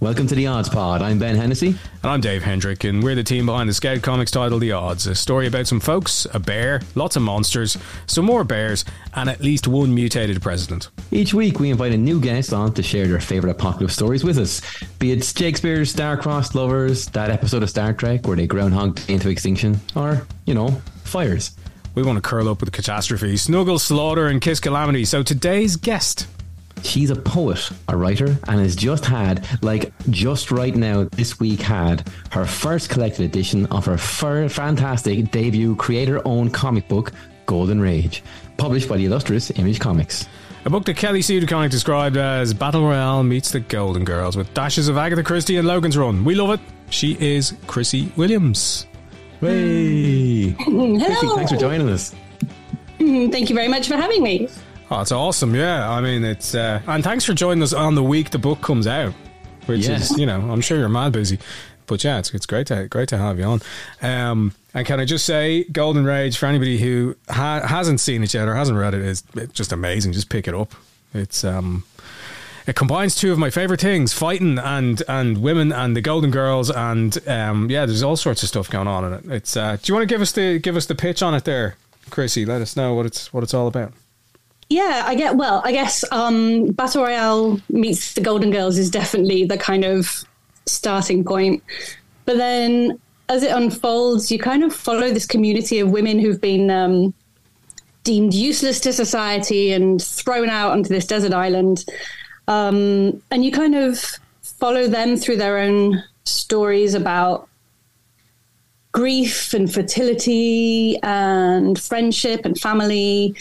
Welcome to the Odds Pod. I'm Ben Hennessy. And I'm Dave Hendrick, and we're the team behind the Scout Comics title The Odds, a story about some folks, a bear, lots of monsters, some more bears, and at least one mutated president. Each week, we invite a new guest on to share their favourite apocalypse stories with us. Be it Shakespeare's star-crossed lovers, that episode of Star Trek where they groundhog into extinction, or, you know, fires. We want to curl up with catastrophe, snuggle, slaughter, and kiss calamity. So today's guest She's a poet, a writer, and has just had, like, just right now, this week had her first collected edition of her fir- fantastic debut creator owned comic book, Golden Rage, published by the illustrious Image Comics. A book that Kelly Sue DeConnick described as Battle Royale meets the Golden Girls with dashes of Agatha Christie and Logan's Run. We love it. She is Chrissy Williams. Hey! Hello. Chrissy, thanks for joining us. Mm-hmm, thank you very much for having me. Oh, it's awesome. Yeah. I mean, it's, uh, and thanks for joining us on the week the book comes out, which Yeah. is, you know, I'm sure you're mad busy. But yeah, it's, it's great to great to have you on. Um, and can I just say, Golden Rage for anybody who ha- hasn't seen it yet or hasn't read it is it's just amazing. Just pick it up. It's um, it combines two of my favorite things: fighting and and women and the Golden Girls. And um, yeah, there's all sorts of stuff going on in it. It's. Uh, do you want to give us the give us the pitch on it there, Chrissy? Let us know what it's what it's all about. Yeah, I get. Well, I guess um, Battle Royale meets the Golden Girls is definitely the kind of starting point. But then, as it unfolds, you kind of follow this community of women who've been um, deemed useless to society and thrown out onto this desert island, um, and you kind of follow them through their own stories about grief and fertility and friendship and family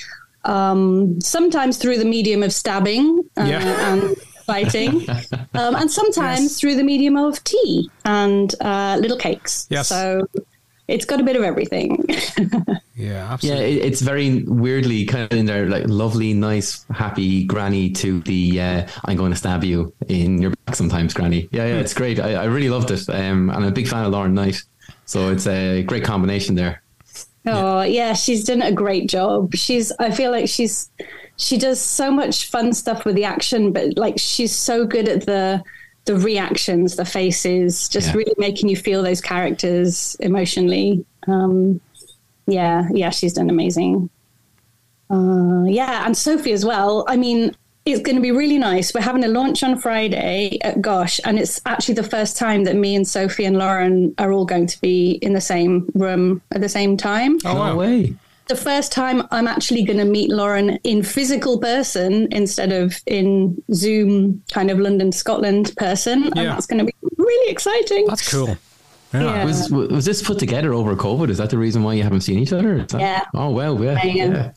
um, sometimes through the medium of stabbing uh, Yeah. and fighting, um, and sometimes Yes. through the medium of tea and uh, little cakes. Yes. So it's got a bit of everything. Yeah, Yeah, it, it's very weirdly kind of in there, like lovely, nice, happy granny to the uh, I'm going to stab you in your back sometimes, granny. Yeah, yeah, it's great. I, I really loved it. Um, and I'm a big fan of Lauren Knight. So it's a great combination there. Oh yeah, she's done a great job. She's I feel like she's she does so much fun stuff with the action, but like she's so good at the the reactions, the faces, just Yeah. really making you feel those characters emotionally. Um, yeah, yeah, she's done amazing. Uh, yeah, and Sophie as well. I mean, it's going to be really nice. We're having a launch on Friday at Gosh, and it's actually the first time that me and Sophie and Lauren are all going to be in the same room at the same time. Oh, no wow. way. The first time I'm actually going to meet Lauren in physical person instead of in Zoom kind of London, Scotland person. And Yeah. that's going to be really exciting. That's cool. Yeah. Yeah. Was was this put together over COVID? Is that the reason why you haven't seen each other? Is that- Yeah. Oh well, yeah. Yeah.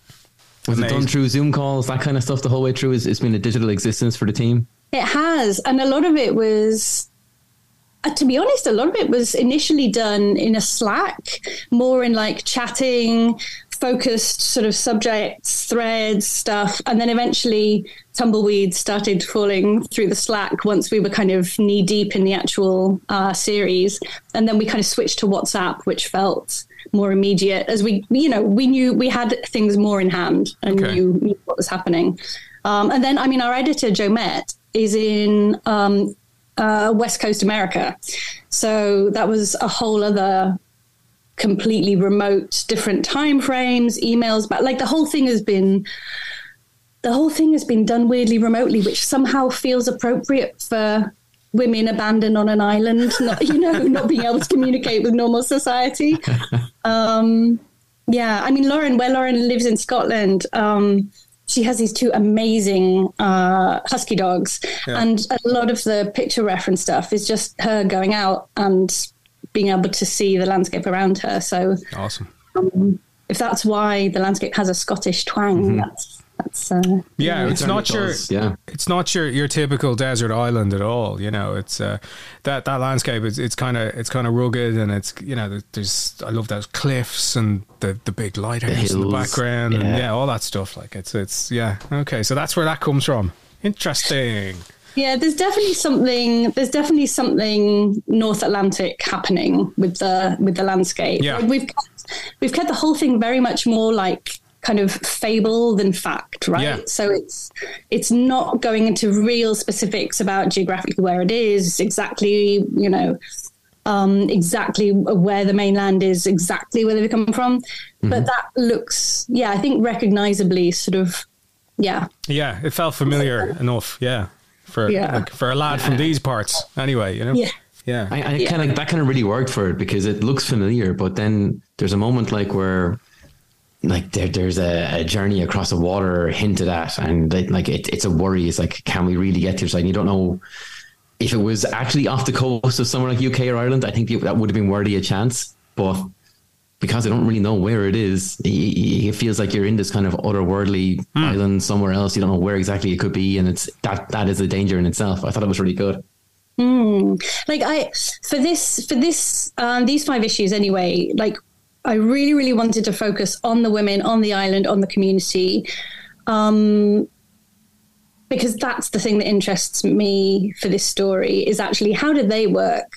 Yeah. Was it done through Zoom calls, that kind of stuff, the whole way through? It's, it's been a digital existence for the team. It has, and a lot of it was. Uh, to be honest, a lot of it was initially done in a Slack, more in like chatting, focused sort of subjects, threads, stuff. And then eventually tumbleweeds started falling through the Slack once we were kind of knee deep in the actual uh, series. And then we kind of switched to WhatsApp, which felt more immediate as we, you know, we knew we had things more in hand and Okay. knew, knew what was happening. Um, and then, I mean, our editor, Joe Met, is in um, uh, West Coast America. So that was a whole other completely remote, different time frames, emails, but like the whole thing has been. The whole thing has been done weirdly remotely, which somehow feels appropriate for women abandoned on an island, not, you know, not being able to communicate with normal society. Um, yeah, I mean, Lauren, where Lauren lives in Scotland, um, she has these two amazing uh, husky dogs, Yeah. and a lot of the picture reference stuff is just her going out and being able to see the landscape around her. So, Awesome. um, if that's why the landscape has a Scottish twang, that's that's uh, Yeah, it's not your yeah. it's not your, your typical desert island at all. You know, it's uh, that that landscape. It's it's kind of it's kind of rugged, and it's you know there's I love those cliffs and the the big lighthouse in the hills, background, and yeah. yeah, all that stuff. Like it's it's yeah okay. So that's where that comes from. Interesting. Yeah, there's definitely something. There's definitely something North Atlantic happening with the with the landscape. Yeah. we've kept, we've kept the whole thing very much more like kind of fable than fact, right? Yeah. So it's it's not going into real specifics about geographically where it is, exactly, you know, um, exactly where the mainland is, exactly where they come from. Mm-hmm. But that looks, yeah, I think recognizably sort of, yeah, Yeah, it felt familiar enough. Yeah, for Yeah. like, for a lad from these parts, anyway. You know. yeah. Yeah. I, I Yeah. kind of that kind of really worked for it because it looks familiar, but then there's a moment like where like there, there's a, a journey across the water hinted at, and it, like it, it's a worry. It's like, can we really get to it? Like you don't know if it was actually off the coast of somewhere like UK or Ireland. I think that would have been worthy a chance, but because I don't really know where it is, it, it feels like you're in this kind of otherworldly island somewhere else. You don't know where exactly it could be, and it's that that is a danger in itself. I thought it was really good. like I for this for this um, these five issues anyway. Like I really really wanted to focus on the women on the island on the community, um, because that's the thing that interests me for this story is actually how do they work.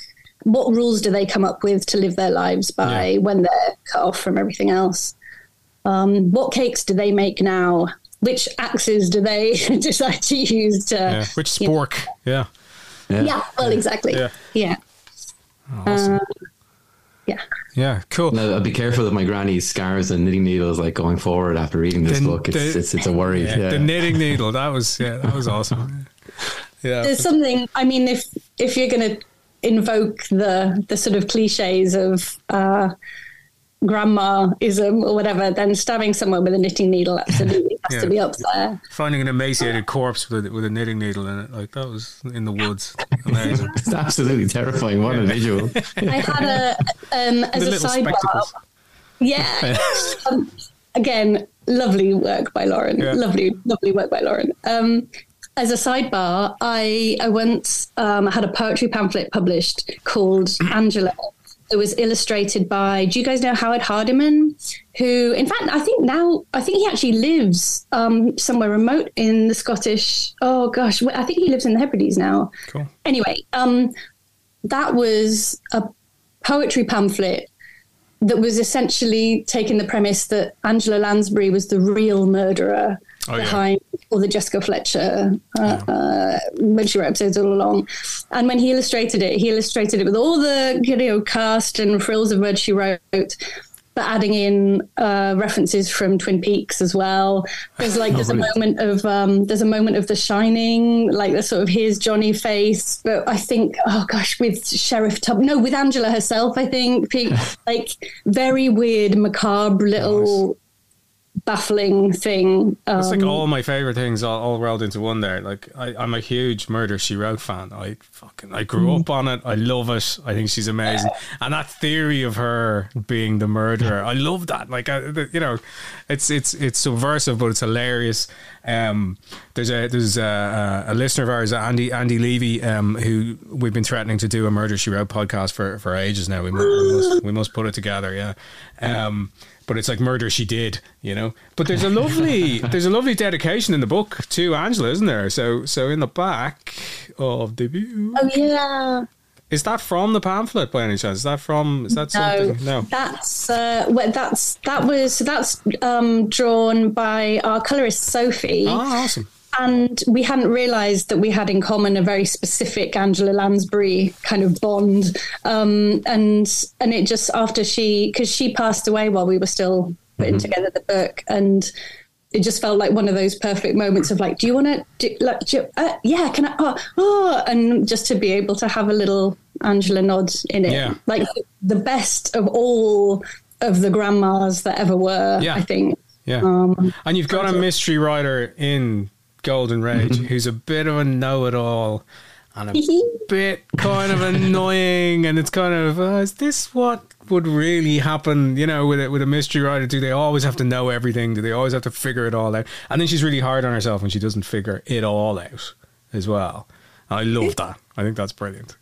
What rules do they come up with to live their lives by Yeah. when they're cut off from everything else? Um, what cakes do they make now? Which axes do they decide to use to? yeah. Which spork? Yeah. Yeah, well, exactly. Yeah. Yeah. Awesome. Yeah. Yeah. Cool. No, I'll be careful of my granny's scars and knitting needles like going forward after reading this The- book. It's, the- it's it's a worry. Yeah, Yeah. The knitting needle. That was yeah. That was awesome. Yeah. There's something. I mean, if if you're going to invoke the the sort of cliches of uh, grandma-ism or whatever, then stabbing someone with a knitting needle absolutely has Yeah. to be up there. Finding an emaciated corpse with a, with a knitting needle in it, like that was in the woods. Amazing. It's absolutely terrifying. What a visual. I had a um, as The a sidebar. Yeah. um, again, lovely work by Lauren. Yeah. Lovely, lovely work by Lauren. Um, as a sidebar, I, I once um, had a poetry pamphlet published called Angela. It was illustrated by, do you guys know Howard Hardiman? Who, in fact, I think now, I think he actually lives um, somewhere remote in the Scottish, oh gosh, I think he lives in the Hebrides now. Cool. Anyway, um, that was a poetry pamphlet that was essentially taking the premise that Angela Lansbury was the real murderer Oh, yeah. behind all the Jessica Fletcher uh, uh, when she wrote episodes all along. And when he illustrated it, he illustrated it with all the you know cast and frills of words she wrote. But adding in uh, references from Twin Peaks as well. There's like there's a moment of um, there's a moment of The Shining, like the sort of here's Johnny face. But I think oh gosh, with Sheriff Tub, no, with Angela herself, I think like very weird, macabre little baffling thing. Um, It's like all my favorite things all, all rolled into one there. Like I, I'm a huge Murder She Wrote fan. I fucking I grew Mm. up on it. I love it. I think she's amazing. And that theory of her being the murderer, I love that. Like I, you know, it's it's it's subversive, but it's hilarious. Um, there's a there's a, a, listener of ours, Andy Andy Levy, um, who we've been threatening to do a Murder She Wrote podcast for for ages now. We must we must, we must put it together. Yeah. Um, but it's like murder she did, you know. But there's a lovely there's a lovely dedication in the book to Angela, isn't there? So so in the back of the view, oh yeah. is that from the pamphlet by any chance? Is that from is that No, something? No. that's uh, well, that's that was that's um, drawn by our colorist Sophie. Oh, awesome. And we hadn't realized that we had in common a very specific Angela Lansbury kind of bond. Um, and and it just after she because she passed away while we were still putting together the book, and it just felt like one of those perfect moments of like, do you want to like, you- uh, yeah, can I? Oh, oh, and just to be able to have a little Angela nod in it, Yeah. like the best of all of the grandmas that ever were. Yeah. I think. Yeah. Um, and you've got a mystery writer in Golden Rage who's a bit of a know-it-all and a bit kind of annoying, and it's kind of uh, is this what would really happen? You know, with a, with a mystery writer, do they always have to know everything? Do they always have to figure it all out? And then she's really hard on herself when she doesn't figure it all out as well. I love that. I think that's brilliant.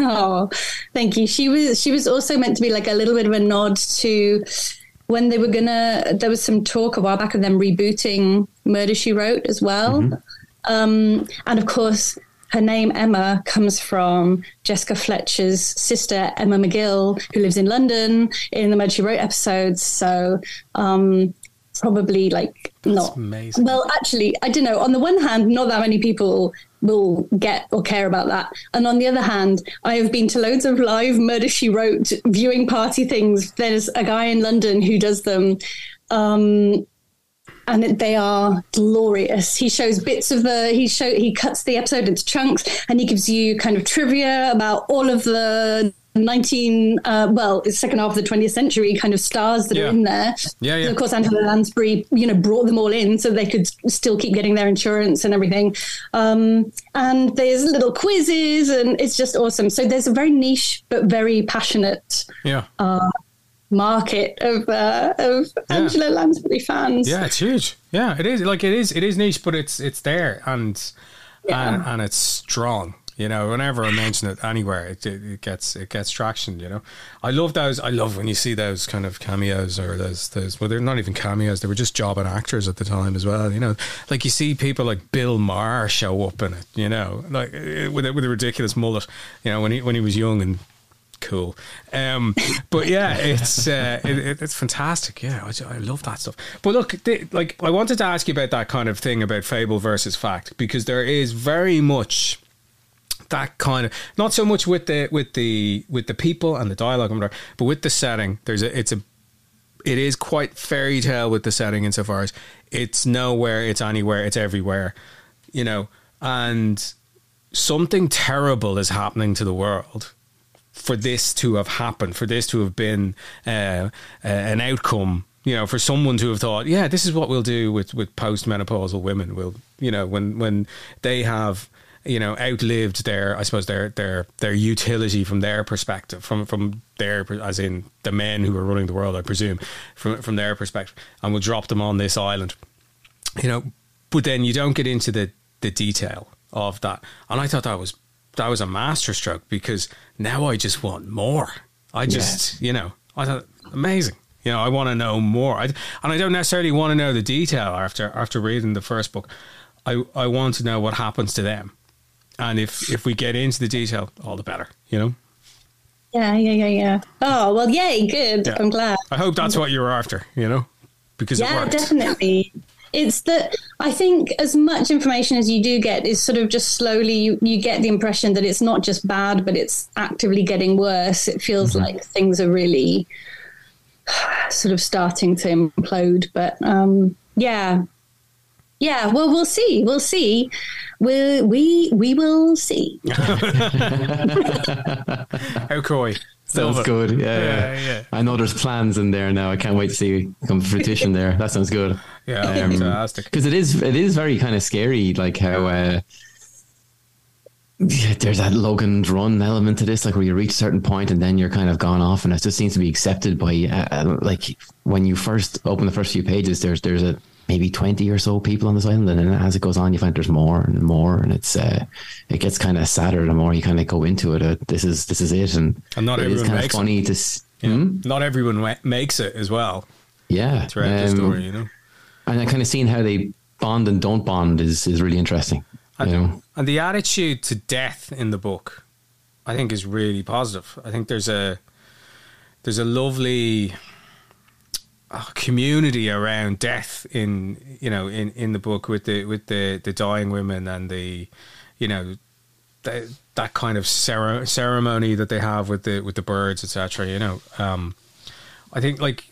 Oh, thank you. She was she was also meant to be like a little bit of a nod to when they were gonna. There was some talk a while back of them rebooting Murder She Wrote as well, um, and of course. Her name Emma comes from Jessica Fletcher's sister Emma McGill, who lives in London in the Murder She Wrote episodes. So um, probably like That's not amazing. well actually i don't know on the one hand not that many people will get or care about that and on the other hand i have been to loads of live murder she wrote viewing party things there's a guy in london who does them um and they are glorious. He shows bits of the he show he cuts the episode into chunks and he gives you kind of trivia about all of the 19 uh, well it's second half of the 20th century kind of stars that Yeah. are in there Yeah, yeah. Of course angela lansbury you know brought them all in so they could still keep getting their insurance and everything um, and there's little quizzes and it's just awesome so there's a very niche but very passionate yeah. market of uh, of Yeah. angela lansbury fans Yeah, it's huge. Yeah, it is. Like it is. It is niche, but it's it's there and Yeah. and, and it's strong. You know, whenever I mention it anywhere, it, it, it gets it gets traction. You know, I love those. I love when you see those kind of cameos or those those. Well, they're not even cameos. They were just jobbing actors at the time as well. You know, like you see people like Bill Maher show up in it. You know, like eh, with a, with a ridiculous mullet. You know, when he when he was young and cool. Um, but yeah, it's uh, it, it- it's fantastic. Yeah, I, I love that stuff. But look, th- like I wanted to ask you about that kind of thing about fable versus fact because there is very much that kind of not so much with the with the with the people and the dialogue but with the setting. There's a it's a it is quite fairy tale with the setting insofar as it's nowhere, it's anywhere, it's everywhere, you know, and something terrible is happening to the world for this to have happened, for this to have been uh, an outcome, you know, for someone to have thought, yeah, this is what we'll do with with postmenopausal women. We'll, you know, when when they have you know outlived their, I suppose their their their utility from their perspective, from from their as in the men who are running the world, I presume, from from their perspective, and we'll drop them on this island, you know. But then you don't get into the the detail of that, and I thought that was that was a masterstroke because now I just want more. I just, you know, I thought amazing. You know, I want to know more, I, and I don't necessarily want to know the detail after after reading the first book. I I want to know what happens to them, and if if we get into the detail, all the better. You know. Yeah, yeah, yeah, yeah. Oh well, yay, good. Yeah. I'm glad. I hope that's what you were after. You know, because Yeah, definitely. It's that I think as much information as you do get is sort of just slowly you, you get the impression that it's not just bad, but it's actively getting worse. It feels Mm-hmm. like things are really sort of starting to implode. But um, yeah, yeah. Well, we'll see. We'll see. We we we will see. How coy. Sounds good. Yeah, Yeah, yeah, yeah. I know there's plans in there now. I can't wait to see come to fruition there. That sounds good. Yeah, Um, fantastic. Because it is it is very kind of scary, like how uh, yeah, there's that Logan's run element to this, like where you reach a certain point and then you're kind of gone off, and it just seems to be accepted by uh, uh, like when you first open the first few pages. There's there's a maybe twenty or so people on this island, and then as it goes on, you find there's more and more, and it's uh, it gets kind of sadder the more you kind of go into it. Uh, this is this is it, and, And not it is everyone kind of makes it. to. s- You Hmm? Not everyone wa- makes it as well Yeah, throughout the um, story. You know. and I kind of seeing how they bond and don't bond is is really interesting. You know, And the attitude to death in the book, I think, is really positive. I think there's a there's a lovely community around death in you know in, in the book with the with the, the dying women and the you know the, that kind of cere- ceremony that they have with the with the birds etc. You know, um, I think like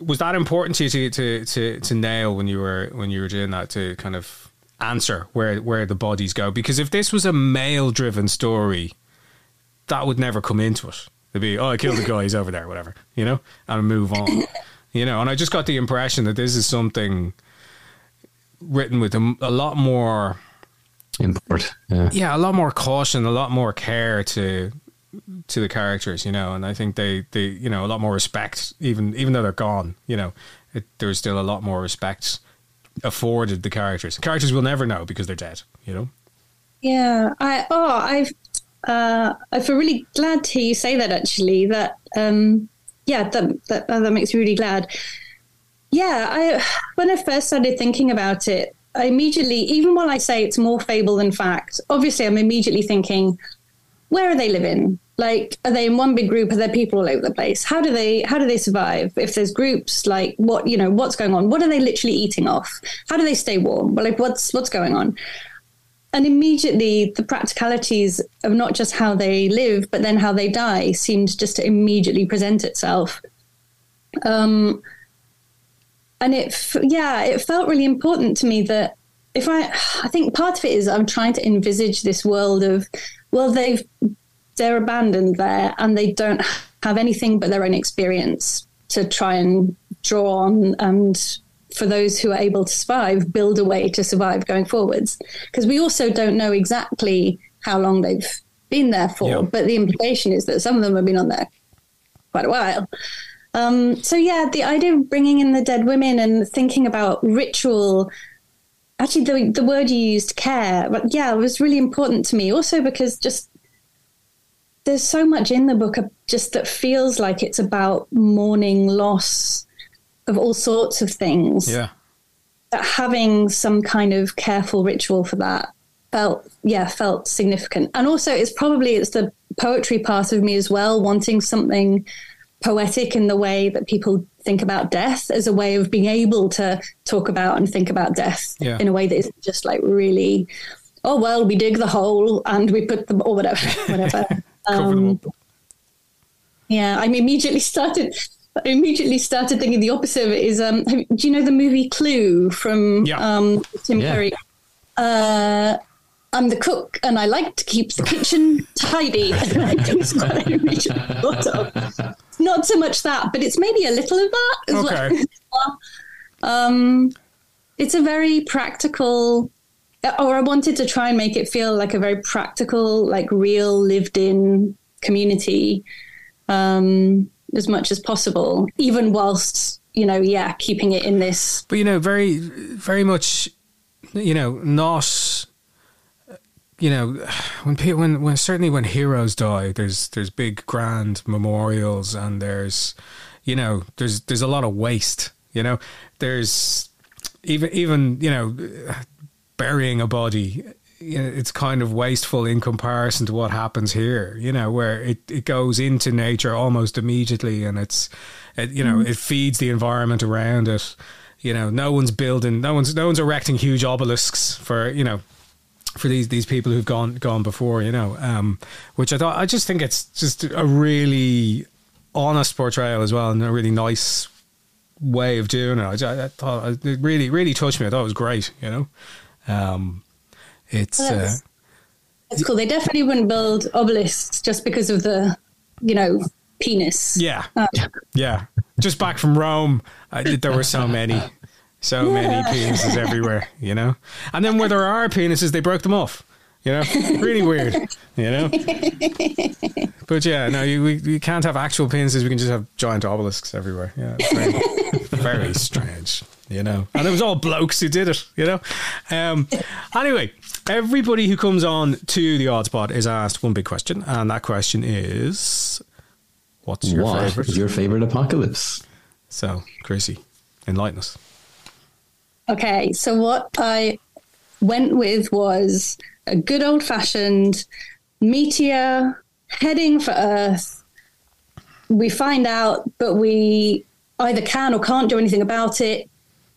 was that important to you to, to, to, nail when you were when you were doing that to kind of answer where where the bodies go because if this was a male driven story that would never come into it they'd be oh I killed the guy he's over there whatever you know and move on you know and I just got the impression that this is something written with a, a lot more import. Yeah. yeah, a lot more caution, a lot more care to to the characters, you know, and I think they, they you know, a lot more respect, even even though they're gone, you know, it, there's still a lot more respect afforded the characters. Characters will never know because they're dead, you know. Yeah, I oh I've uh, I feel really glad to hear you say that. Actually, that um, yeah, that that that makes me really glad. Yeah, I when I first started thinking about it, I immediately, even while I say it's more fable than fact, obviously I'm immediately thinking, where are they living? Like, are they in one big group? Are there people all over the place? How do they how do they survive? If there's groups, like what you know, what's going on? What are they literally eating off? How do they stay warm? Like what's what's going on? And immediately the practicalities of not just how they live, but then how they die seemed just to immediately present itself. Um, and it, yeah, it felt really important to me that if I, I think part of it is I'm trying to envisage this world of, well, they've, they're abandoned there and they don't have anything but their own experience to try and draw on and for those who are able to survive, build a way to survive going forwards. Because we also don't know exactly how long they've been there for, yeah. but the implication is that some of them have been on there quite a while. Um, so yeah, the idea of bringing in the dead women and thinking about ritual. Actually, the the word you used, care, but yeah, it was really important to me. Also because just there's so much in the book just that feels like it's about mourning loss of all sorts of things. Yeah. That having some kind of careful ritual for that felt yeah felt significant and also it's probably it's the poetry part of me as well wanting something poetic in the way that people think about death as a way of being able to talk about and think about death yeah. in a way that isn't just like really, oh well, we dig the hole and we put them or whatever, whatever. um, yeah, I immediately started. I immediately started thinking the opposite of it is. Um, do you know the movie Clue from yeah. um, Tim yeah. Curry? Uh, I'm the cook and I like to keep the kitchen tidy. Not so much that, but it's maybe a little of that as okay. well. um, it's a very practical, or I wanted to try and make it feel like a very practical, like real lived in community um, as much as possible, even whilst, you know, yeah, keeping it in this. But, you know, very, very much, you know, not you know, when people, when when certainly when heroes die, there's there's big grand memorials and there's, you know, there's there's a lot of waste. You know, there's even even you know, burying a body. You know, it's kind of wasteful in comparison to what happens here. You know, where it, it goes into nature almost immediately, and it's, it, you know, mm. it feeds the environment around it. You know, no one's building, no one's no one's erecting huge obelisks for you know for these these people who've gone gone before, you know, um, which I thought I just think it's just a really honest portrayal as well, and a really nice way of doing it. I, I thought it really really touched me. I thought it was great, you know. Um, it's uh, it's cool. They definitely wouldn't build obelisks just because of the, you know, penis. Yeah, um, yeah. Just back from Rome, I, there were so many. So yeah. many penises everywhere, you know? And then where there are penises, they broke them off. You know, really weird. You know, but yeah, no, you, we, we can't have actual penises. We can just have giant obelisks everywhere. Yeah, very, very strange. You know, and it was all blokes who did it. You know. Um, anyway, everybody who comes on to the Odds Pod is asked one big question, and that question is, "What's your what favorite? your favorite apocalypse?" So, Chrissy, enlighten us. Okay, so what I went with was a good old fashioned meteor heading for Earth. We find out, but we either can or can't do anything about it.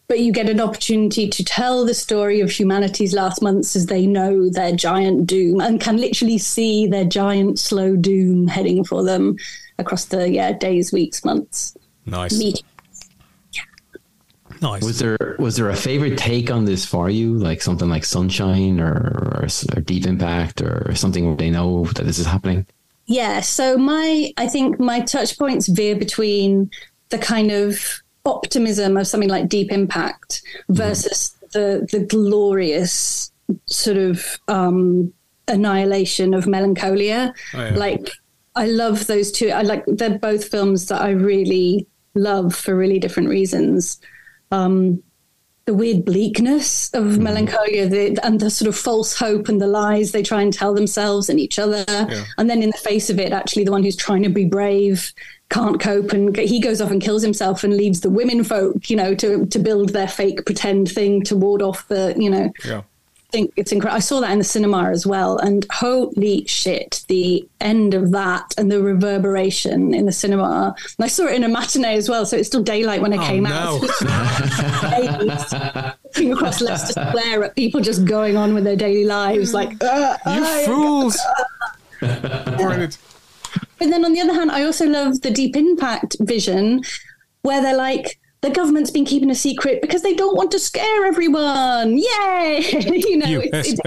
But you get an opportunity to tell the story of humanity's last months as they know their giant doom and can literally see their giant slow doom heading for them across the yeah days, weeks, months. Nice. Meteor Nice. Was there was there a favorite take on this for you, like something like Sunshine or, or, or Deep Impact or something where they know that this is happening? Yeah. So my I think my touch points veer between the kind of optimism of something like Deep Impact versus mm. the the glorious sort of um, annihilation of Melancholia. Oh, yeah. Like I love those two. I like they're both films that I really love for really different reasons um, the weird bleakness of mm. melancholia the, and the sort of false hope and the lies they try and tell themselves and each other. Yeah. And then in the face of it, actually, the one who's trying to be brave can't cope and he goes off and kills himself and leaves the women folk, you know, to, to build their fake pretend thing to ward off the, you know. Yeah. Think it's incredible. I saw that in the cinema as well, and holy shit, the end of that and the reverberation in the cinema. And I saw it in a matinee as well, so it's still daylight when I Oh, came no. out. Looking across Leicester Square at people just going on with their daily lives, like uh, You uh, fools! But then on the other hand, I also love the deep impact vision where they're like, the government's been keeping a secret because they don't want to scare everyone. Yay! you know, it's, it's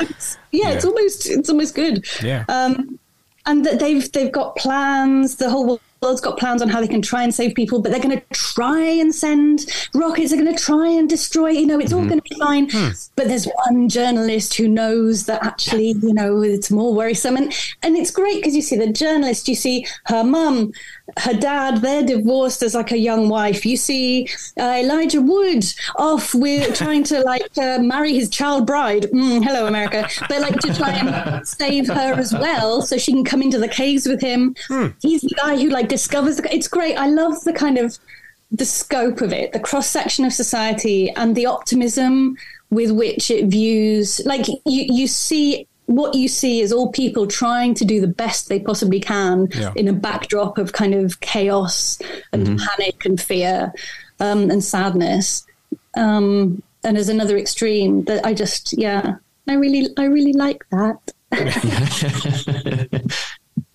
it's- yeah, it's almost it's almost good. Yeah. Um, and that they've they've got plans. The whole world's got plans on how they can try and save people, but they're going to try and send rockets. They're going to try and destroy. You know, it's all going to be fine. But there's one journalist who knows that actually, you know, it's more worrisome, and and it's great because you see the journalist, you see her mum, her dad. They're divorced as like a young wife. You see uh, Elijah Wood off with trying to like uh, marry his child bride. Mm, hello, America. But like to try and save her as well, so she can come into the caves with him. He's the guy who like discovers. The, it's great. I love the kind of the scope of it, the cross section of society, and the optimism with which it views. Like you, you see. What you see is all people trying to do the best they possibly can Yeah. in a backdrop of kind of chaos and panic and fear um, and sadness. Um, and as another extreme, that I just, yeah, I really, I really like that.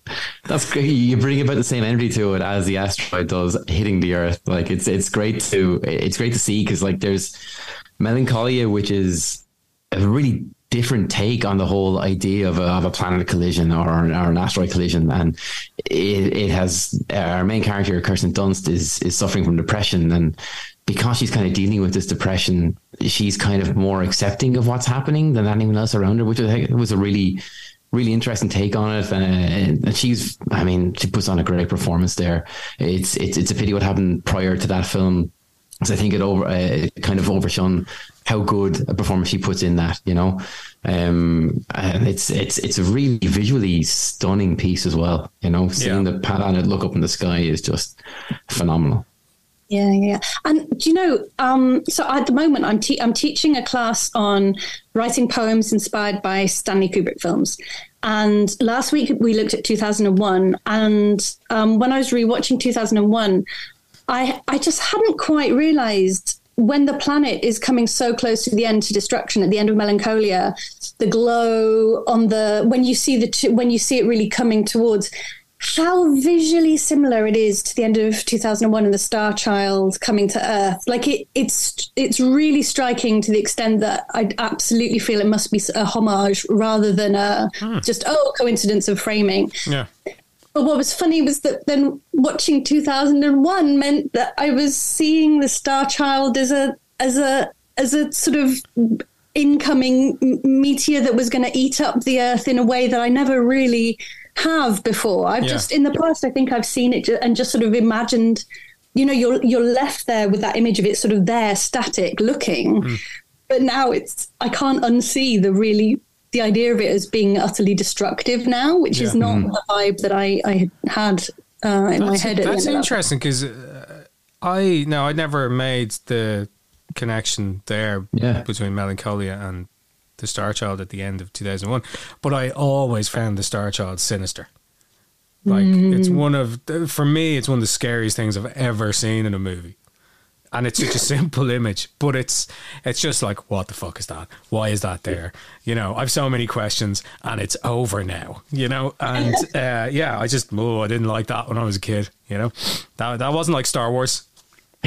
That's great. You bring about the same energy to it as the asteroid does hitting the Earth. Like it's it's great to it's great to see because like there's melancholia, which is a really different take on the whole idea of a, of a planet collision or, or an asteroid collision, and it, it has our main character Kirsten Dunst is is suffering from depression and. Because she's kind of dealing with this depression, she's kind of more accepting of what's happening than anyone else around her, which I think was a really really interesting take on it. Uh, and she's, I mean, she puts on a great performance there. It's it's it's a pity what happened prior to that film, because I think it over uh, it kind of overshone how good a performance she puts in that. You know, um, and it's it's it's a really visually stunning piece as well. You know, seeing Yeah. the planet look up in the sky is just phenomenal. Yeah, yeah, yeah. And do you know? Um, so at the moment, I'm te- I'm teaching a class on writing poems inspired by Stanley Kubrick films. And last week we looked at 2001, and um, when I was rewatching 2001, I I just hadn't quite realised when the planet is coming so close to the end to destruction at the end of Melancholia, the glow on the when you see the when you see it really coming towards how visually similar it is to the end of 2001 and the star child coming to earth. Like it, it's it's really striking to the extent that i absolutely feel it must be a homage rather than a hmm. just oh coincidence of framing. Yeah. But what was funny was that then watching 2001 meant that I was seeing the Star Child as a as a as a sort of incoming m- meteor that was going to eat up the Earth in a way that I never really have before. I've Yeah. just in the past, I think I've seen it and just sort of imagined. You know, you're you're left there with that image of it sort of there, static, looking. Mm. But now it's I can't unsee the really the idea of it as being utterly destructive now, which is Yeah. not the vibe that I, I had uh, in my head. At that's the end interesting because uh, I no, I never made the connection there Yeah. between Melancholia and the Star Child at the end of 2001. But I always found the Star Child sinister. Like it's one of for me, it's one of the scariest things I've ever seen in a movie. And it's such a simple image, but it's it's just like, what the fuck is that? Why is that there? You know, I've so many questions, and it's over now. You know, and uh, yeah, I just oh, I didn't like that when I was a kid. You know, that that wasn't like Star Wars.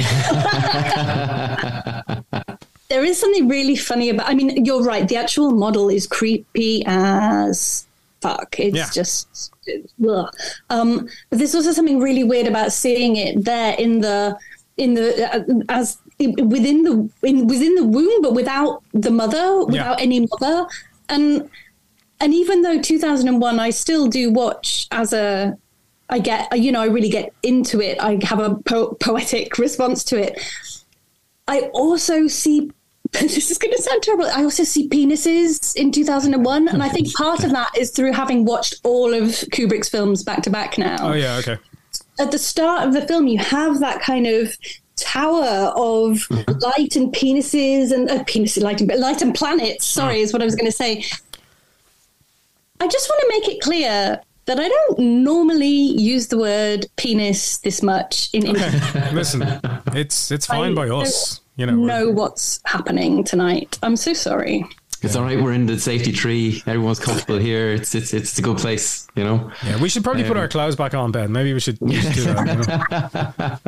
There is something really funny about. I mean, you're right. The actual model is creepy as fuck. It's Yeah. just, ugh. um, but there's also something really weird about seeing it there in the in the uh, as within the in within the womb, but without the mother, without any mother, and and even though 2001, I still do watch as a. I get, you know, I really get into it. I have a po- poetic response to it. I also see. This is going to sound terrible. I also see penises in 2001, and I think part of that is through having watched all of Kubrick's films back to back now Oh yeah, okay. At the start of the film, you have that kind of tower of light and penises and uh, penises, light and light and planets. Sorry, is what I was going to say. I just want to make it clear that I don't normally use the word penis this much in interviews. Listen, it's it's fine I by us. You know, know what's happening tonight. I'm so sorry. It's all right. We're in the safety tree. Everyone's comfortable here. It's it's it's a good place. You know. Yeah, we should probably put our clothes back on, Ben. Maybe we should, we should do that.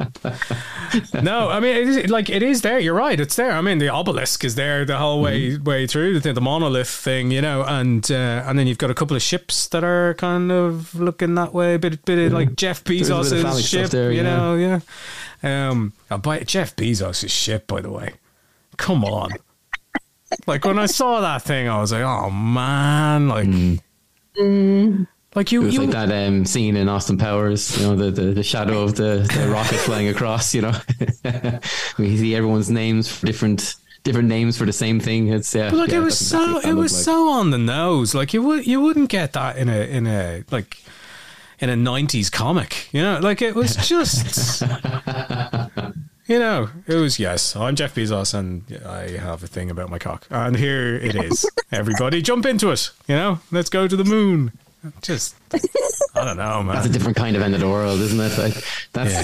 you know? no, I mean, it is, like it is there. You're right. It's there. I mean, the obelisk is there the whole way way through the, the monolith thing, you know, and uh, and then you've got a couple of ships that are kind of looking that way. A bit bit of like Jeff There's a bit of Bezos's ship, there, you yeah. know, yeah. Um, uh, by Jeff Bezos's ship, by the way. Come on. Like when I saw that thing, I was like, "Oh man!" Like, like you, It was you like that um, scene in Austin Powers, you know, the, the, the shadow of the, the rocket flying across, you know. we see everyone's names for different different names for the same thing. It's yeah. Like yeah, it was so it was looked so on the nose. Like you would you wouldn't get that in a in a like in a nineties comic. You know, like it was just You know, it was yes. I'm Jeff Bezos, and I have a thing about my cock, and here it is. Everybody, jump into it. You know, let's go to the moon. Just, I don't know, That's a different kind of end of the world, isn't it? Like, that's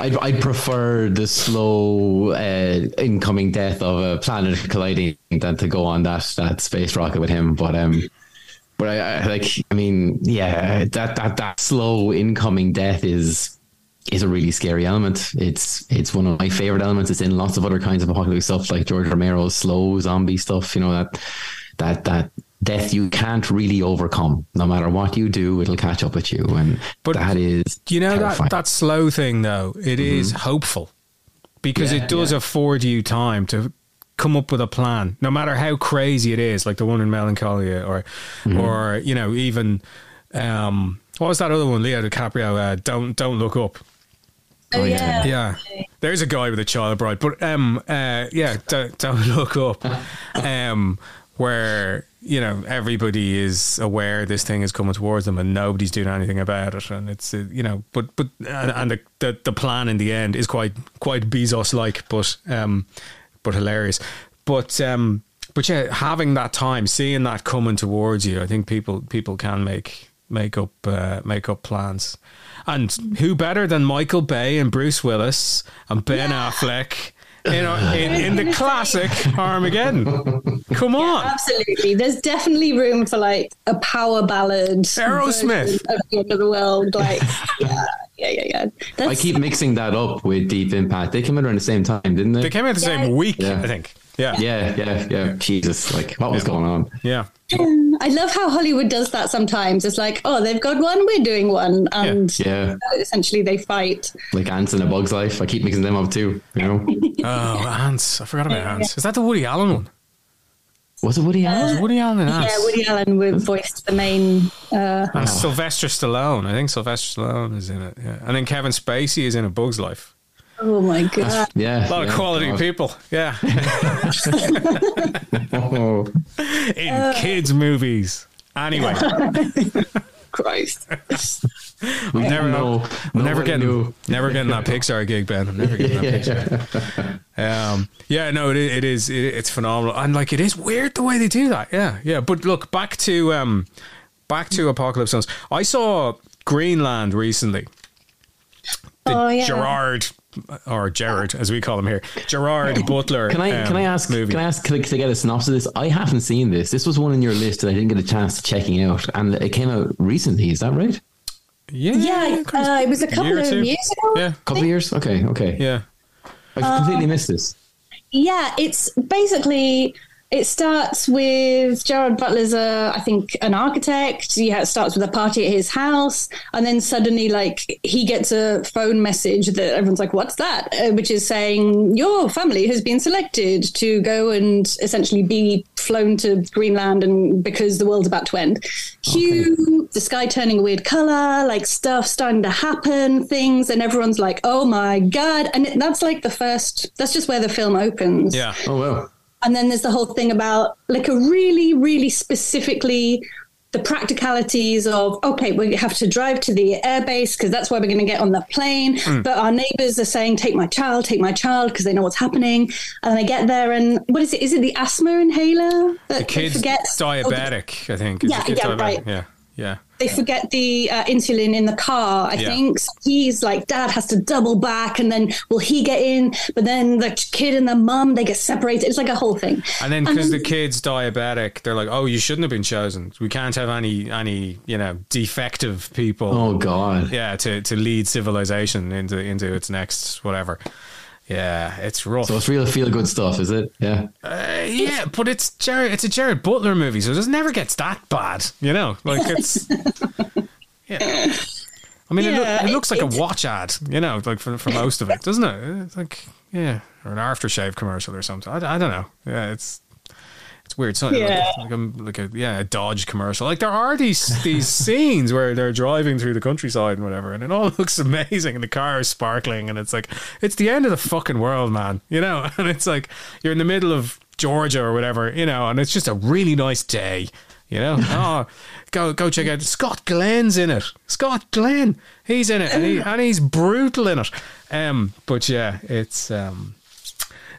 I'd, I'd prefer the slow uh, incoming death of a planet colliding than to go on that that space rocket with him. But um, but I, I like I mean, yeah, that that that slow incoming death is is a really scary element. It's it's one of my favorite elements. It's in lots of other kinds of apocalypse stuff, like George Romero's slow zombie stuff. You know that that that death you can't really overcome. No matter what you do, it'll catch up with you, and But that is You know that terrifying. that slow thing though. It is hopeful because Yeah, it does yeah. afford you time to come up with a plan, no matter how crazy it is, like the one in Melancholia, or or you know even um, what was that other one, Leo DiCaprio? Uh, don't don't look up. Oh, yeah. yeah. Yeah, there's a guy with a child bride, but um, uh, yeah, don't don't look up. Um, where you know everybody is aware this thing is coming towards them, and nobody's doing anything about it, and it's uh, you know, but but and, and the, the the plan in the end is quite quite Bezos like, but um, but hilarious, but um. But yeah, having that time, seeing that coming towards you, I think people people can make make up uh, make up plans. And who better than Michael Bay and Bruce Willis and Ben Affleck in, in in the classic Armageddon? Come on, Absolutely. There's definitely room for like a power ballad. Aerosmith. version Of the end of the world. Like, yeah, yeah, yeah, yeah. I keep mixing that up with Deep Impact. They came out around the same time, didn't they? they came out the same week, Yeah. I think. Yeah, yeah, yeah, yeah. Jesus, like what was going on? yeah. Um, I love how Hollywood does that sometimes. It's like, oh, they've got one, we're doing one. And uh, Yeah, essentially they fight. like ants in a bug's life. I keep mixing them up too. You know, Oh, Antz! I forgot about Antz. Is that the Woody Allen one? was it Woody uh, Allen? Was Woody Allen and Antz? Yeah, Woody Allen would voiced the main. Uh, and Sylvester Stallone. I think Sylvester Stallone is in it. Yeah, and then Kevin Spacey is in A Bug's Life. Oh my God. Yeah, A lot yeah. of quality God. people. Yeah, Oh, in kids' movies. Anyway, Christ. we never know. I'm never getting knew. never getting that Pixar gig, Ben. I'm never getting that Pixar. Um, yeah, no, it, it is. It, it's phenomenal, and like it is weird the way they do that. Yeah, yeah. But look back to um, back to Apocalypse Zones. I saw Greenland recently. The Oh, yeah. Gerard or Gerard, as we call him here, Gerard Butler. Can I um, can I ask movie. can I ask to get a synopsis of this? I haven't seen this. This was one in your list that I didn't get a chance to checking out, and it came out recently. Is that right? Yeah, Yeah, uh, it was a couple of two. years ago. Yeah, A couple of years. Okay, okay. yeah. I've completely missed this. Yeah, it's basically it starts with Gerard Butler's a, I think, an architect. Yeah, it starts with a party at his house, and then suddenly, like, he gets a phone message that everyone's like, "What's that?" Uh, which is saying your family has been selected to go and essentially be flown to Greenland, and because the world's about to end. Cue the sky turning a weird color, like stuff starting to happen, things, and everyone's like, "Oh my god!" And it, that's like the first. That's just where the film opens. Yeah. Oh wow. And then there's the whole thing about like a really, really specifically the practicalities of okay, we have to drive to the airbase because that's where we're going to get on the plane. Hmm. But our neighbors are saying, "Take my child, take my child," because they know what's happening. And I get there, and what is it? Is it the asthma inhaler that The kid's forgets? Diabetic, I think. Is Yeah, yeah, diabetic? right. Yeah, yeah. They forget the uh, insulin in the car. I Yeah. think so he's like, Dad has to double back, and then will he get in? But then the kid and the mum they get separated. It's like a whole thing. And then because the kid's diabetic, they're like, "Oh, you shouldn't have been chosen. We can't have any any you know defective people." Oh God. Yeah, to, to lead civilization into into its next whatever. Yeah, it's rough. So it's real feel good stuff, is it? Yeah. Uh, yeah, but it's Gerard. It's a Gerard Butler movie, so it just never gets that bad. You know, like it's. yeah. I mean, it, look, it looks like a watch ad. You know, like for for most of it, doesn't it? It's like yeah, or an aftershave commercial or something. I, I don't know. Yeah, it's. It's weird. Like, Yeah. like, a, like a yeah a Dodge commercial. Like there are these these scenes where they're driving through the countryside and whatever, and it all looks amazing, and the car is sparkling, and it's like it's the end of the fucking world, man. You know, and it's like you're in the middle of Georgia or whatever, you know, and it's just a really nice day. You know, oh, go go check out Scott Glenn's in it. Scott Glenn, he's in it, and, he, and he's brutal in it. Um, but yeah, it's um.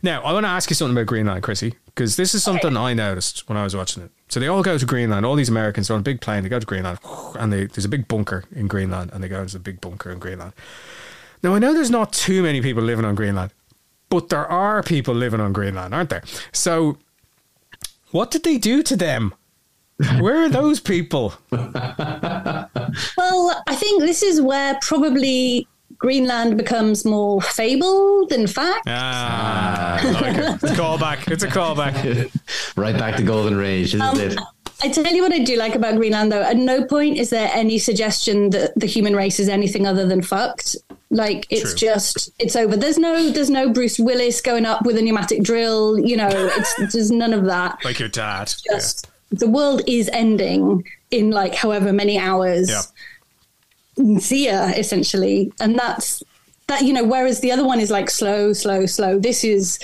Now I want to ask you something about Greenland, Chrissy, because this is something I noticed when I was watching it. So they all go to Greenland. All these Americans are on a big plane. They go to Greenland, and they, there's a big bunker in Greenland, and they go into the big bunker in Greenland. Now I know there's not too many people living on Greenland, but there are people living on Greenland, aren't there? So, what did they do to them? Where are those people? Well, I think this is where probably Greenland becomes more fable than fact. Ah, I like it. It's a callback. It's a callback. Right back to Golden Rage, isn't it? I tell you what I do like about Greenland, though. At no point is there any suggestion that the human race is anything other than fucked. Like it's True. just it's over. There's no there's no Bruce Willis going up with a pneumatic drill. You know, it's there's none of that. Like your dad. Just the world is ending in like however many hours. Yeah. See ya, essentially, and that's that. You know, whereas the other one is like slow, slow, slow. This is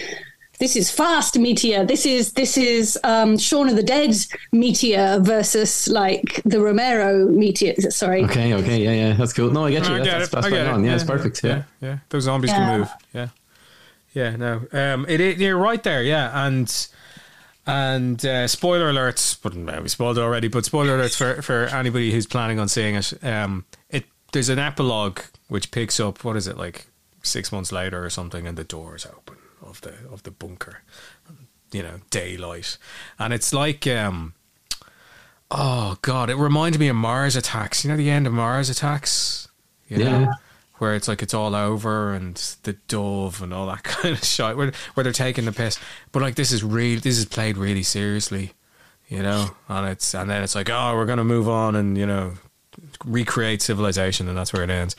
this is fast meteor. This is this is um, Shaun of the Dead meteor versus like the Romero meteor. Sorry, Okay, okay, yeah, yeah, that's cool. No, I get you. I That's, get that's, it. that's I get it. on. Yeah, it's perfect. Yeah. yeah, yeah. Those zombies Yeah. can move. Yeah, yeah. No, um, it, it- you're right there. Yeah, and and uh, spoiler alerts, but uh, we spoiled it already. But spoiler alerts for for anybody who's planning on seeing it. Um, it there's an epilogue which picks up. What is it like six months later or something, and the doors open of the of the bunker. You know, daylight, and it's like. um Oh God! It reminded me of Mars Attacks. You know the end of Mars Attacks. You know? Yeah. where it's like it's all over and the dove and all that kind of shit where, where they're taking the piss but like this is real this is played really seriously you know and it's and then it's like oh we're gonna move on and you know recreate civilization and that's where it ends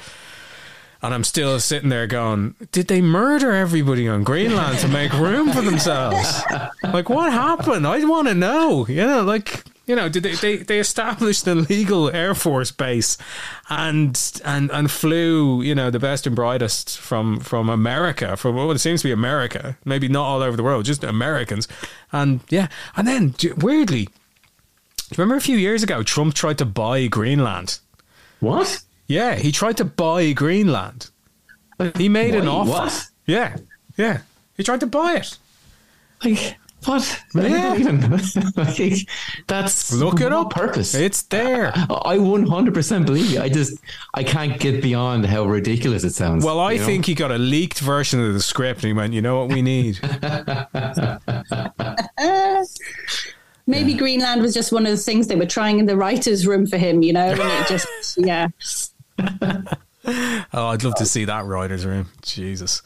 and I'm still sitting there going, did they murder everybody on Greenland to make room for themselves? Like, what happened? I want to know. You know, like, you know, did they, they, they established a legal Air Force base and, and, and flew, you know, the best and brightest from, from America, from what it seems to be America, maybe not all over the world, just Americans. And yeah. And then weirdly, remember a few years ago, Trump tried to buy Greenland? What? Yeah, he tried to buy Greenland. He made an offer. what? Yeah, yeah. He tried to buy it. Like what? Yeah. Even like, that's Look it what up. Purpose. It's there. I 100% believe you. I just I can't get beyond how ridiculous it sounds. Well, I you know? think he got a leaked version of the script and he went, you know what we need? maybe Greenland was just one of the things they were trying in the writers' room for him. You know, and it just yeah. oh, I'd love to see that writer's room. Jesus.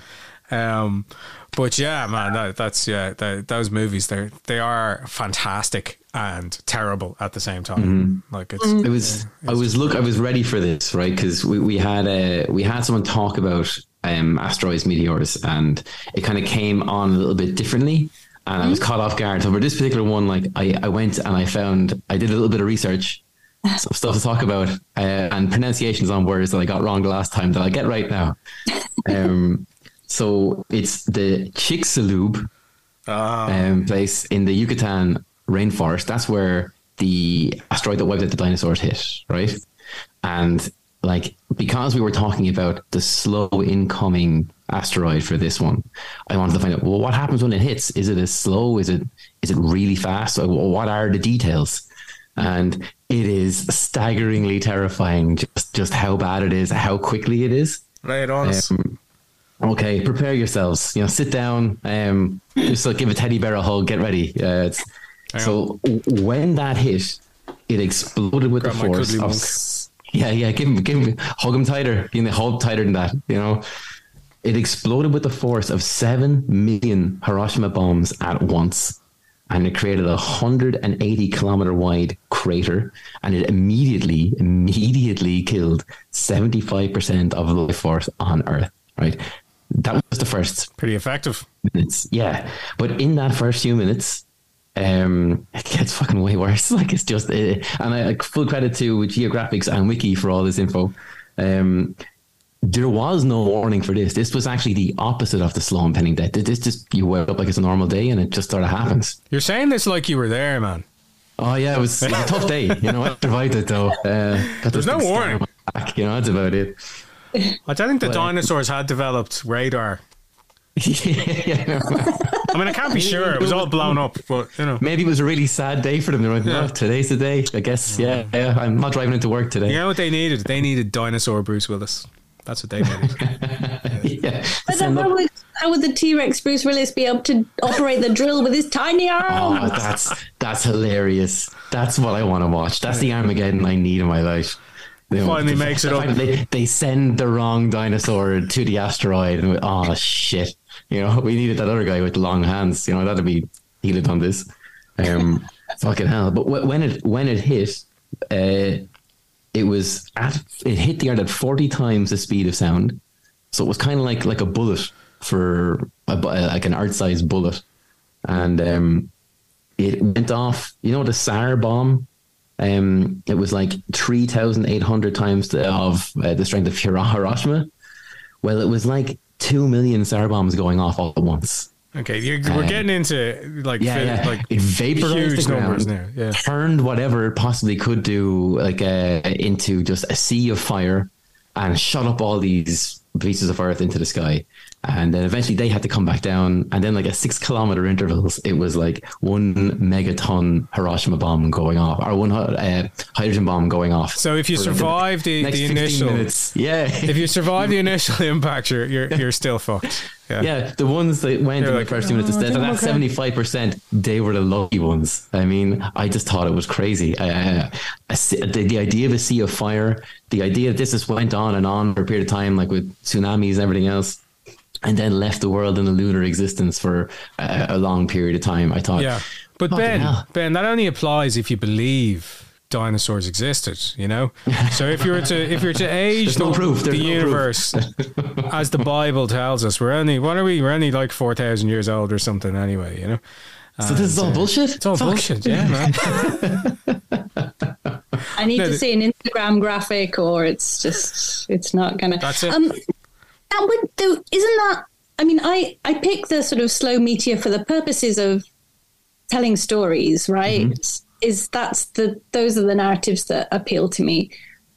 Um, but yeah, man, that, that's yeah. That, those movies, they they are fantastic and terrible at the same time. Like it's it was I was look I was ready for this right because we, we had a we had someone talk about um, asteroids meteors and it kind of came on a little bit differently and I was caught off guard so for this particular one like I, I went and I found I did a little bit of research some stuff to talk about uh, and pronunciations on words that I got wrong the last time that I'll get right now um, so it's the Chicxulub Ah. um, place in the Yucatan rainforest. That's where the asteroid that wiped out the dinosaurs hit, right? And like because we were talking about the slow incoming asteroid for this one, I wanted to find out well what happens when it hits. Is it as slow? Is it is it really fast? What are the details? And it is staggeringly terrifying just just how bad it is, how quickly it is. Right on. Um, okay, prepare yourselves. You know, sit down. Um, just like give a teddy bear a hug. Get ready. Uh, it's, so when that hit, it exploded with Grab the force. Of, yeah, yeah. Give him, give him, hug him tighter. You know, hold tighter than that. You know, it exploded with the force of seven million Hiroshima bombs at once. And it created a 180 kilometer wide crater, and it immediately, immediately killed 75% of the life force on Earth. Right, that was the first Pretty effective. minutes. Yeah, but in that first few minutes, um, it gets fucking way worse. Like it's just, uh, and I full credit to Geographics and Wiki for all this info. Um, there was no warning for this. This was actually the opposite of the slow impending death. This just you wake up like it's a normal day, and it just sort of happens. You're saying this like you were there, man. Oh yeah, it was, it was a tough day. You know, I survived it though. Uh, There's no warning. back, you know, that's about it. I don't think the Well- dinosaurs had developed radar. yeah. I mean, I can't be sure. It was all blown up, but you know. Maybe it was a really sad day for them. They're like, Yeah. "Oh, today's the day. I guess. Yeah, yeah. I'm not driving into work today. You know what they needed? They needed dinosaur Bruce Willis. That's what they needed. yeah. But then up- how would, how would the T Rex Bruce Willis be able to operate the drill with his tiny arm? Oh, arms? that's that's hilarious. That's what I want to watch. That's the Armageddon I need in my life. You know, Finally makes it up. They, they send the wrong dinosaur to the asteroid, and we- oh shit! You know, we needed that other guy with the long hands. You know, that'd be he'd have done this. Um, fucking hell! But wh- when it when it hit, uh, it was at it hit the earth at forty times the speed of sound, so it was kind of like like a bullet for a, like an art sized bullet, and um, it went off. You know the Tsar bomb. Um, it was like three thousand eight hundred times the, of uh, the strength of Hiroshima. Well, it was like two million Tsar bombs going off all at once. Okay, you're, we're getting into like Yeah, fi- yeah. like it vaporized huge the numbers ground, now. Yeah. turned whatever it possibly could do, like uh, into just a sea of fire, and shot up all these pieces of earth into the sky. And then eventually they had to come back down. And then, like at six kilometer intervals, it was like one megaton Hiroshima bomb going off, or one uh, hydrogen bomb going off. So if you survive the, next the initial, minutes. yeah, if you survive the initial impact, you're you're, you're still fucked. Yeah. Yeah, the ones that went You're in like, the first two minutes, "Oh, I that think I'm that's okay." seventy five percent. They were the lucky ones. I mean, I just thought it was crazy. Uh, a the, the idea of a sea of fire, the idea that this just went on and on for a period of time, like with tsunamis and everything else, and then left the world in a lunar existence for a, a long period of time. I thought, Yeah. But Ben, hell. Ben, that only applies if you believe dinosaurs existed, you know? So if you were to if you were to age There's no the, proof, the no proof. universe as the Bible tells us, we're only what are we? We're only like four thousand years old or something anyway, you know? so this is all bullshit. It's all Fuck. bullshit, yeah, man. I need No, to see an Instagram graphic, or it's just it's not gonna. That's it. Um, that would though, isn't that? I mean, I I pick the sort of slow meteor for the purposes of telling stories, right? Mm-hmm. Is that's the those are the narratives that appeal to me.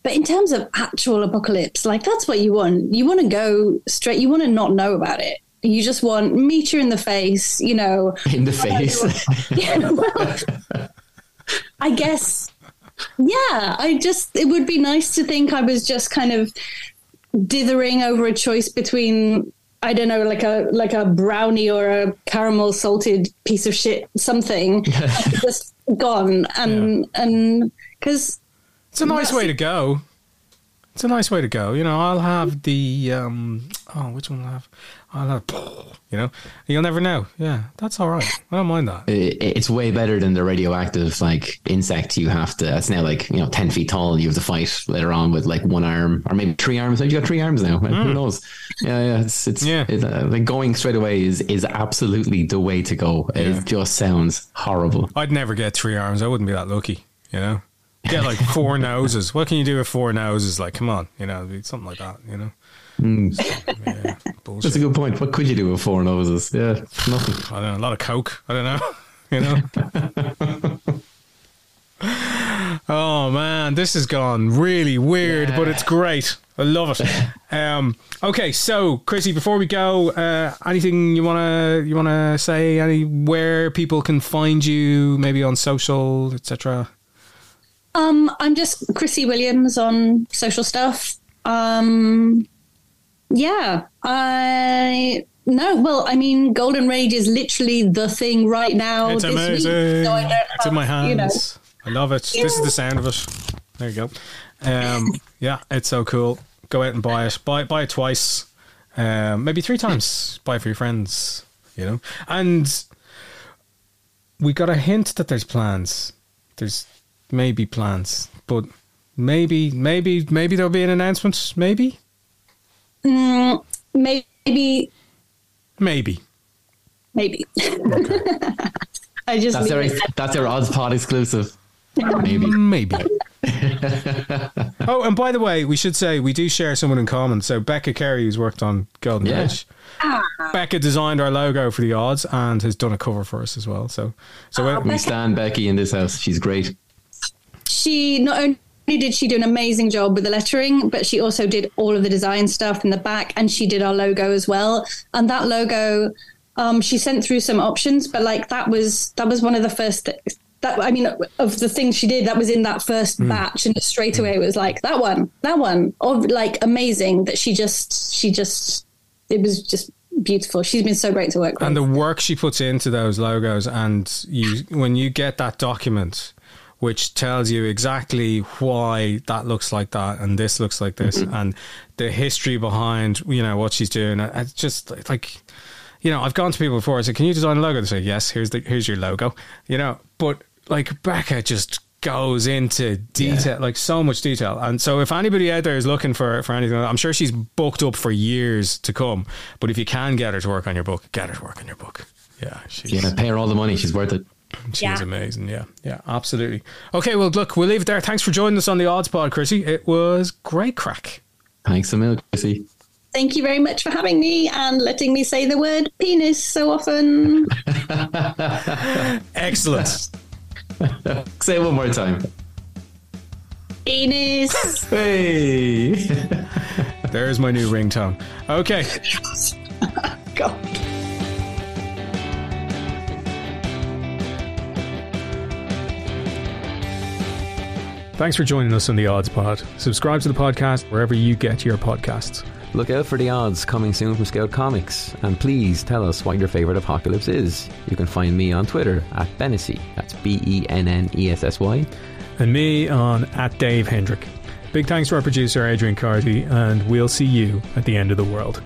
But in terms of actual apocalypse, like that's what you want. You want to go straight. You want to not know about it. You just want meteor in the face. You know, in the face. yeah, well, I guess, yeah. I just it would be nice to think I was just kind of dithering over a choice between I don't know, like a like a brownie or a caramel salted piece of shit something, just gone. And and because It's a nice way to go. It's a nice way to go. You know, I'll have the um oh, which one will I have? I'll have you know. You'll never know. Yeah, that's all right. I don't mind that. it- it's way better than the radioactive like insect you have to that's now like you know 10 feet tall and you have to fight later on with like one arm or maybe three arms you got three arms now who knows yeah yeah it's it's, Yeah. it's uh, like going straight away is is absolutely the way to go Yeah. it just sounds horrible I'd never get three arms. I wouldn't be that lucky, you know. Get like four noses. What can you do with four noses? Like, come on, you know, something like that, you know. Yeah, that's a good point what could you do with four noses yeah nothing I don't know, a lot of coke. I don't know, you know. Oh man, this has gone really weird, but it's great. I love it. Um, okay, so Chrissy, before we go, uh, anything you wanna you wanna say? Anywhere people can find you, maybe on social, etc. Um, I'm just Chrissy Williams on social stuff. Um, yeah, I no. Well, I mean, Golden Rage is literally the thing right now. It's this week, amazing. so I don't in my hands. You know, I love it. This is the sound of it. There you go. Um, yeah, it's so cool. Go out and buy it. Buy buy it twice, um, maybe three times. buy it for your friends. You know, and we got a hint that there's plans. There's maybe plans, but maybe maybe maybe there'll be an announcement. Maybe mm, maybe, maybe. maybe. I just That's their that's their odds pod exclusive. Maybe. Maybe. oh, and by the way, we should say we do share someone in common. So Becca Carey, who's worked on Golden Yeah. Rage, Becca designed our logo for the odds and has done a cover for us as well. So, so when- We stand Becky in this house. She's great. She not only did she do an amazing job with the lettering, but she also did all of the design stuff in the back, and she did our logo as well. And that logo, um, she sent through some options, but like that was that was one of the first. Th- that I mean, of the things she did, that was in that first batch, and straight away it was like that one, that one, of like amazing. That she just, she just, it was just beautiful. She's been so great to work with. and the work she puts into those logos, and you when you get that document, which tells you exactly why that looks like that and this looks like this, mm-hmm. and the history behind you know what she's doing. It's just like. You know, I've gone to people before. I said, "Can you design a logo?" They say, "Yes." Here's the here's your logo. You know, but like Becca just goes into detail, like so much detail. And so, if anybody out there is looking for for anything, I'm sure she's booked up for years to come. But if you can get her to work on your book, get her to work on your book. Yeah, she's Yeah, pay her all the money. She's worth it. She's Yeah. amazing. Yeah, yeah, absolutely. Okay, well, look, we'll leave it there. Thanks for joining us on the Odds Pod, Chrissy. It was great crack. Thanks a million, Chrissy. Thank you very much for having me and letting me say the word penis so often. Excellent. Say it one more time. penis. Hey. There's my new ringtone. Okay. God. Thanks for joining us on the Odds Pod. Subscribe to the podcast wherever you get your podcasts. Look out for the odds coming soon from Scout Comics. And please tell us what your favourite apocalypse is. You can find me on Twitter at Bennessy. That's B E N N E S S Y. And me on at Dave Hendrick. Big thanks to our producer Adrian Carty, and we'll see you at the end of the world.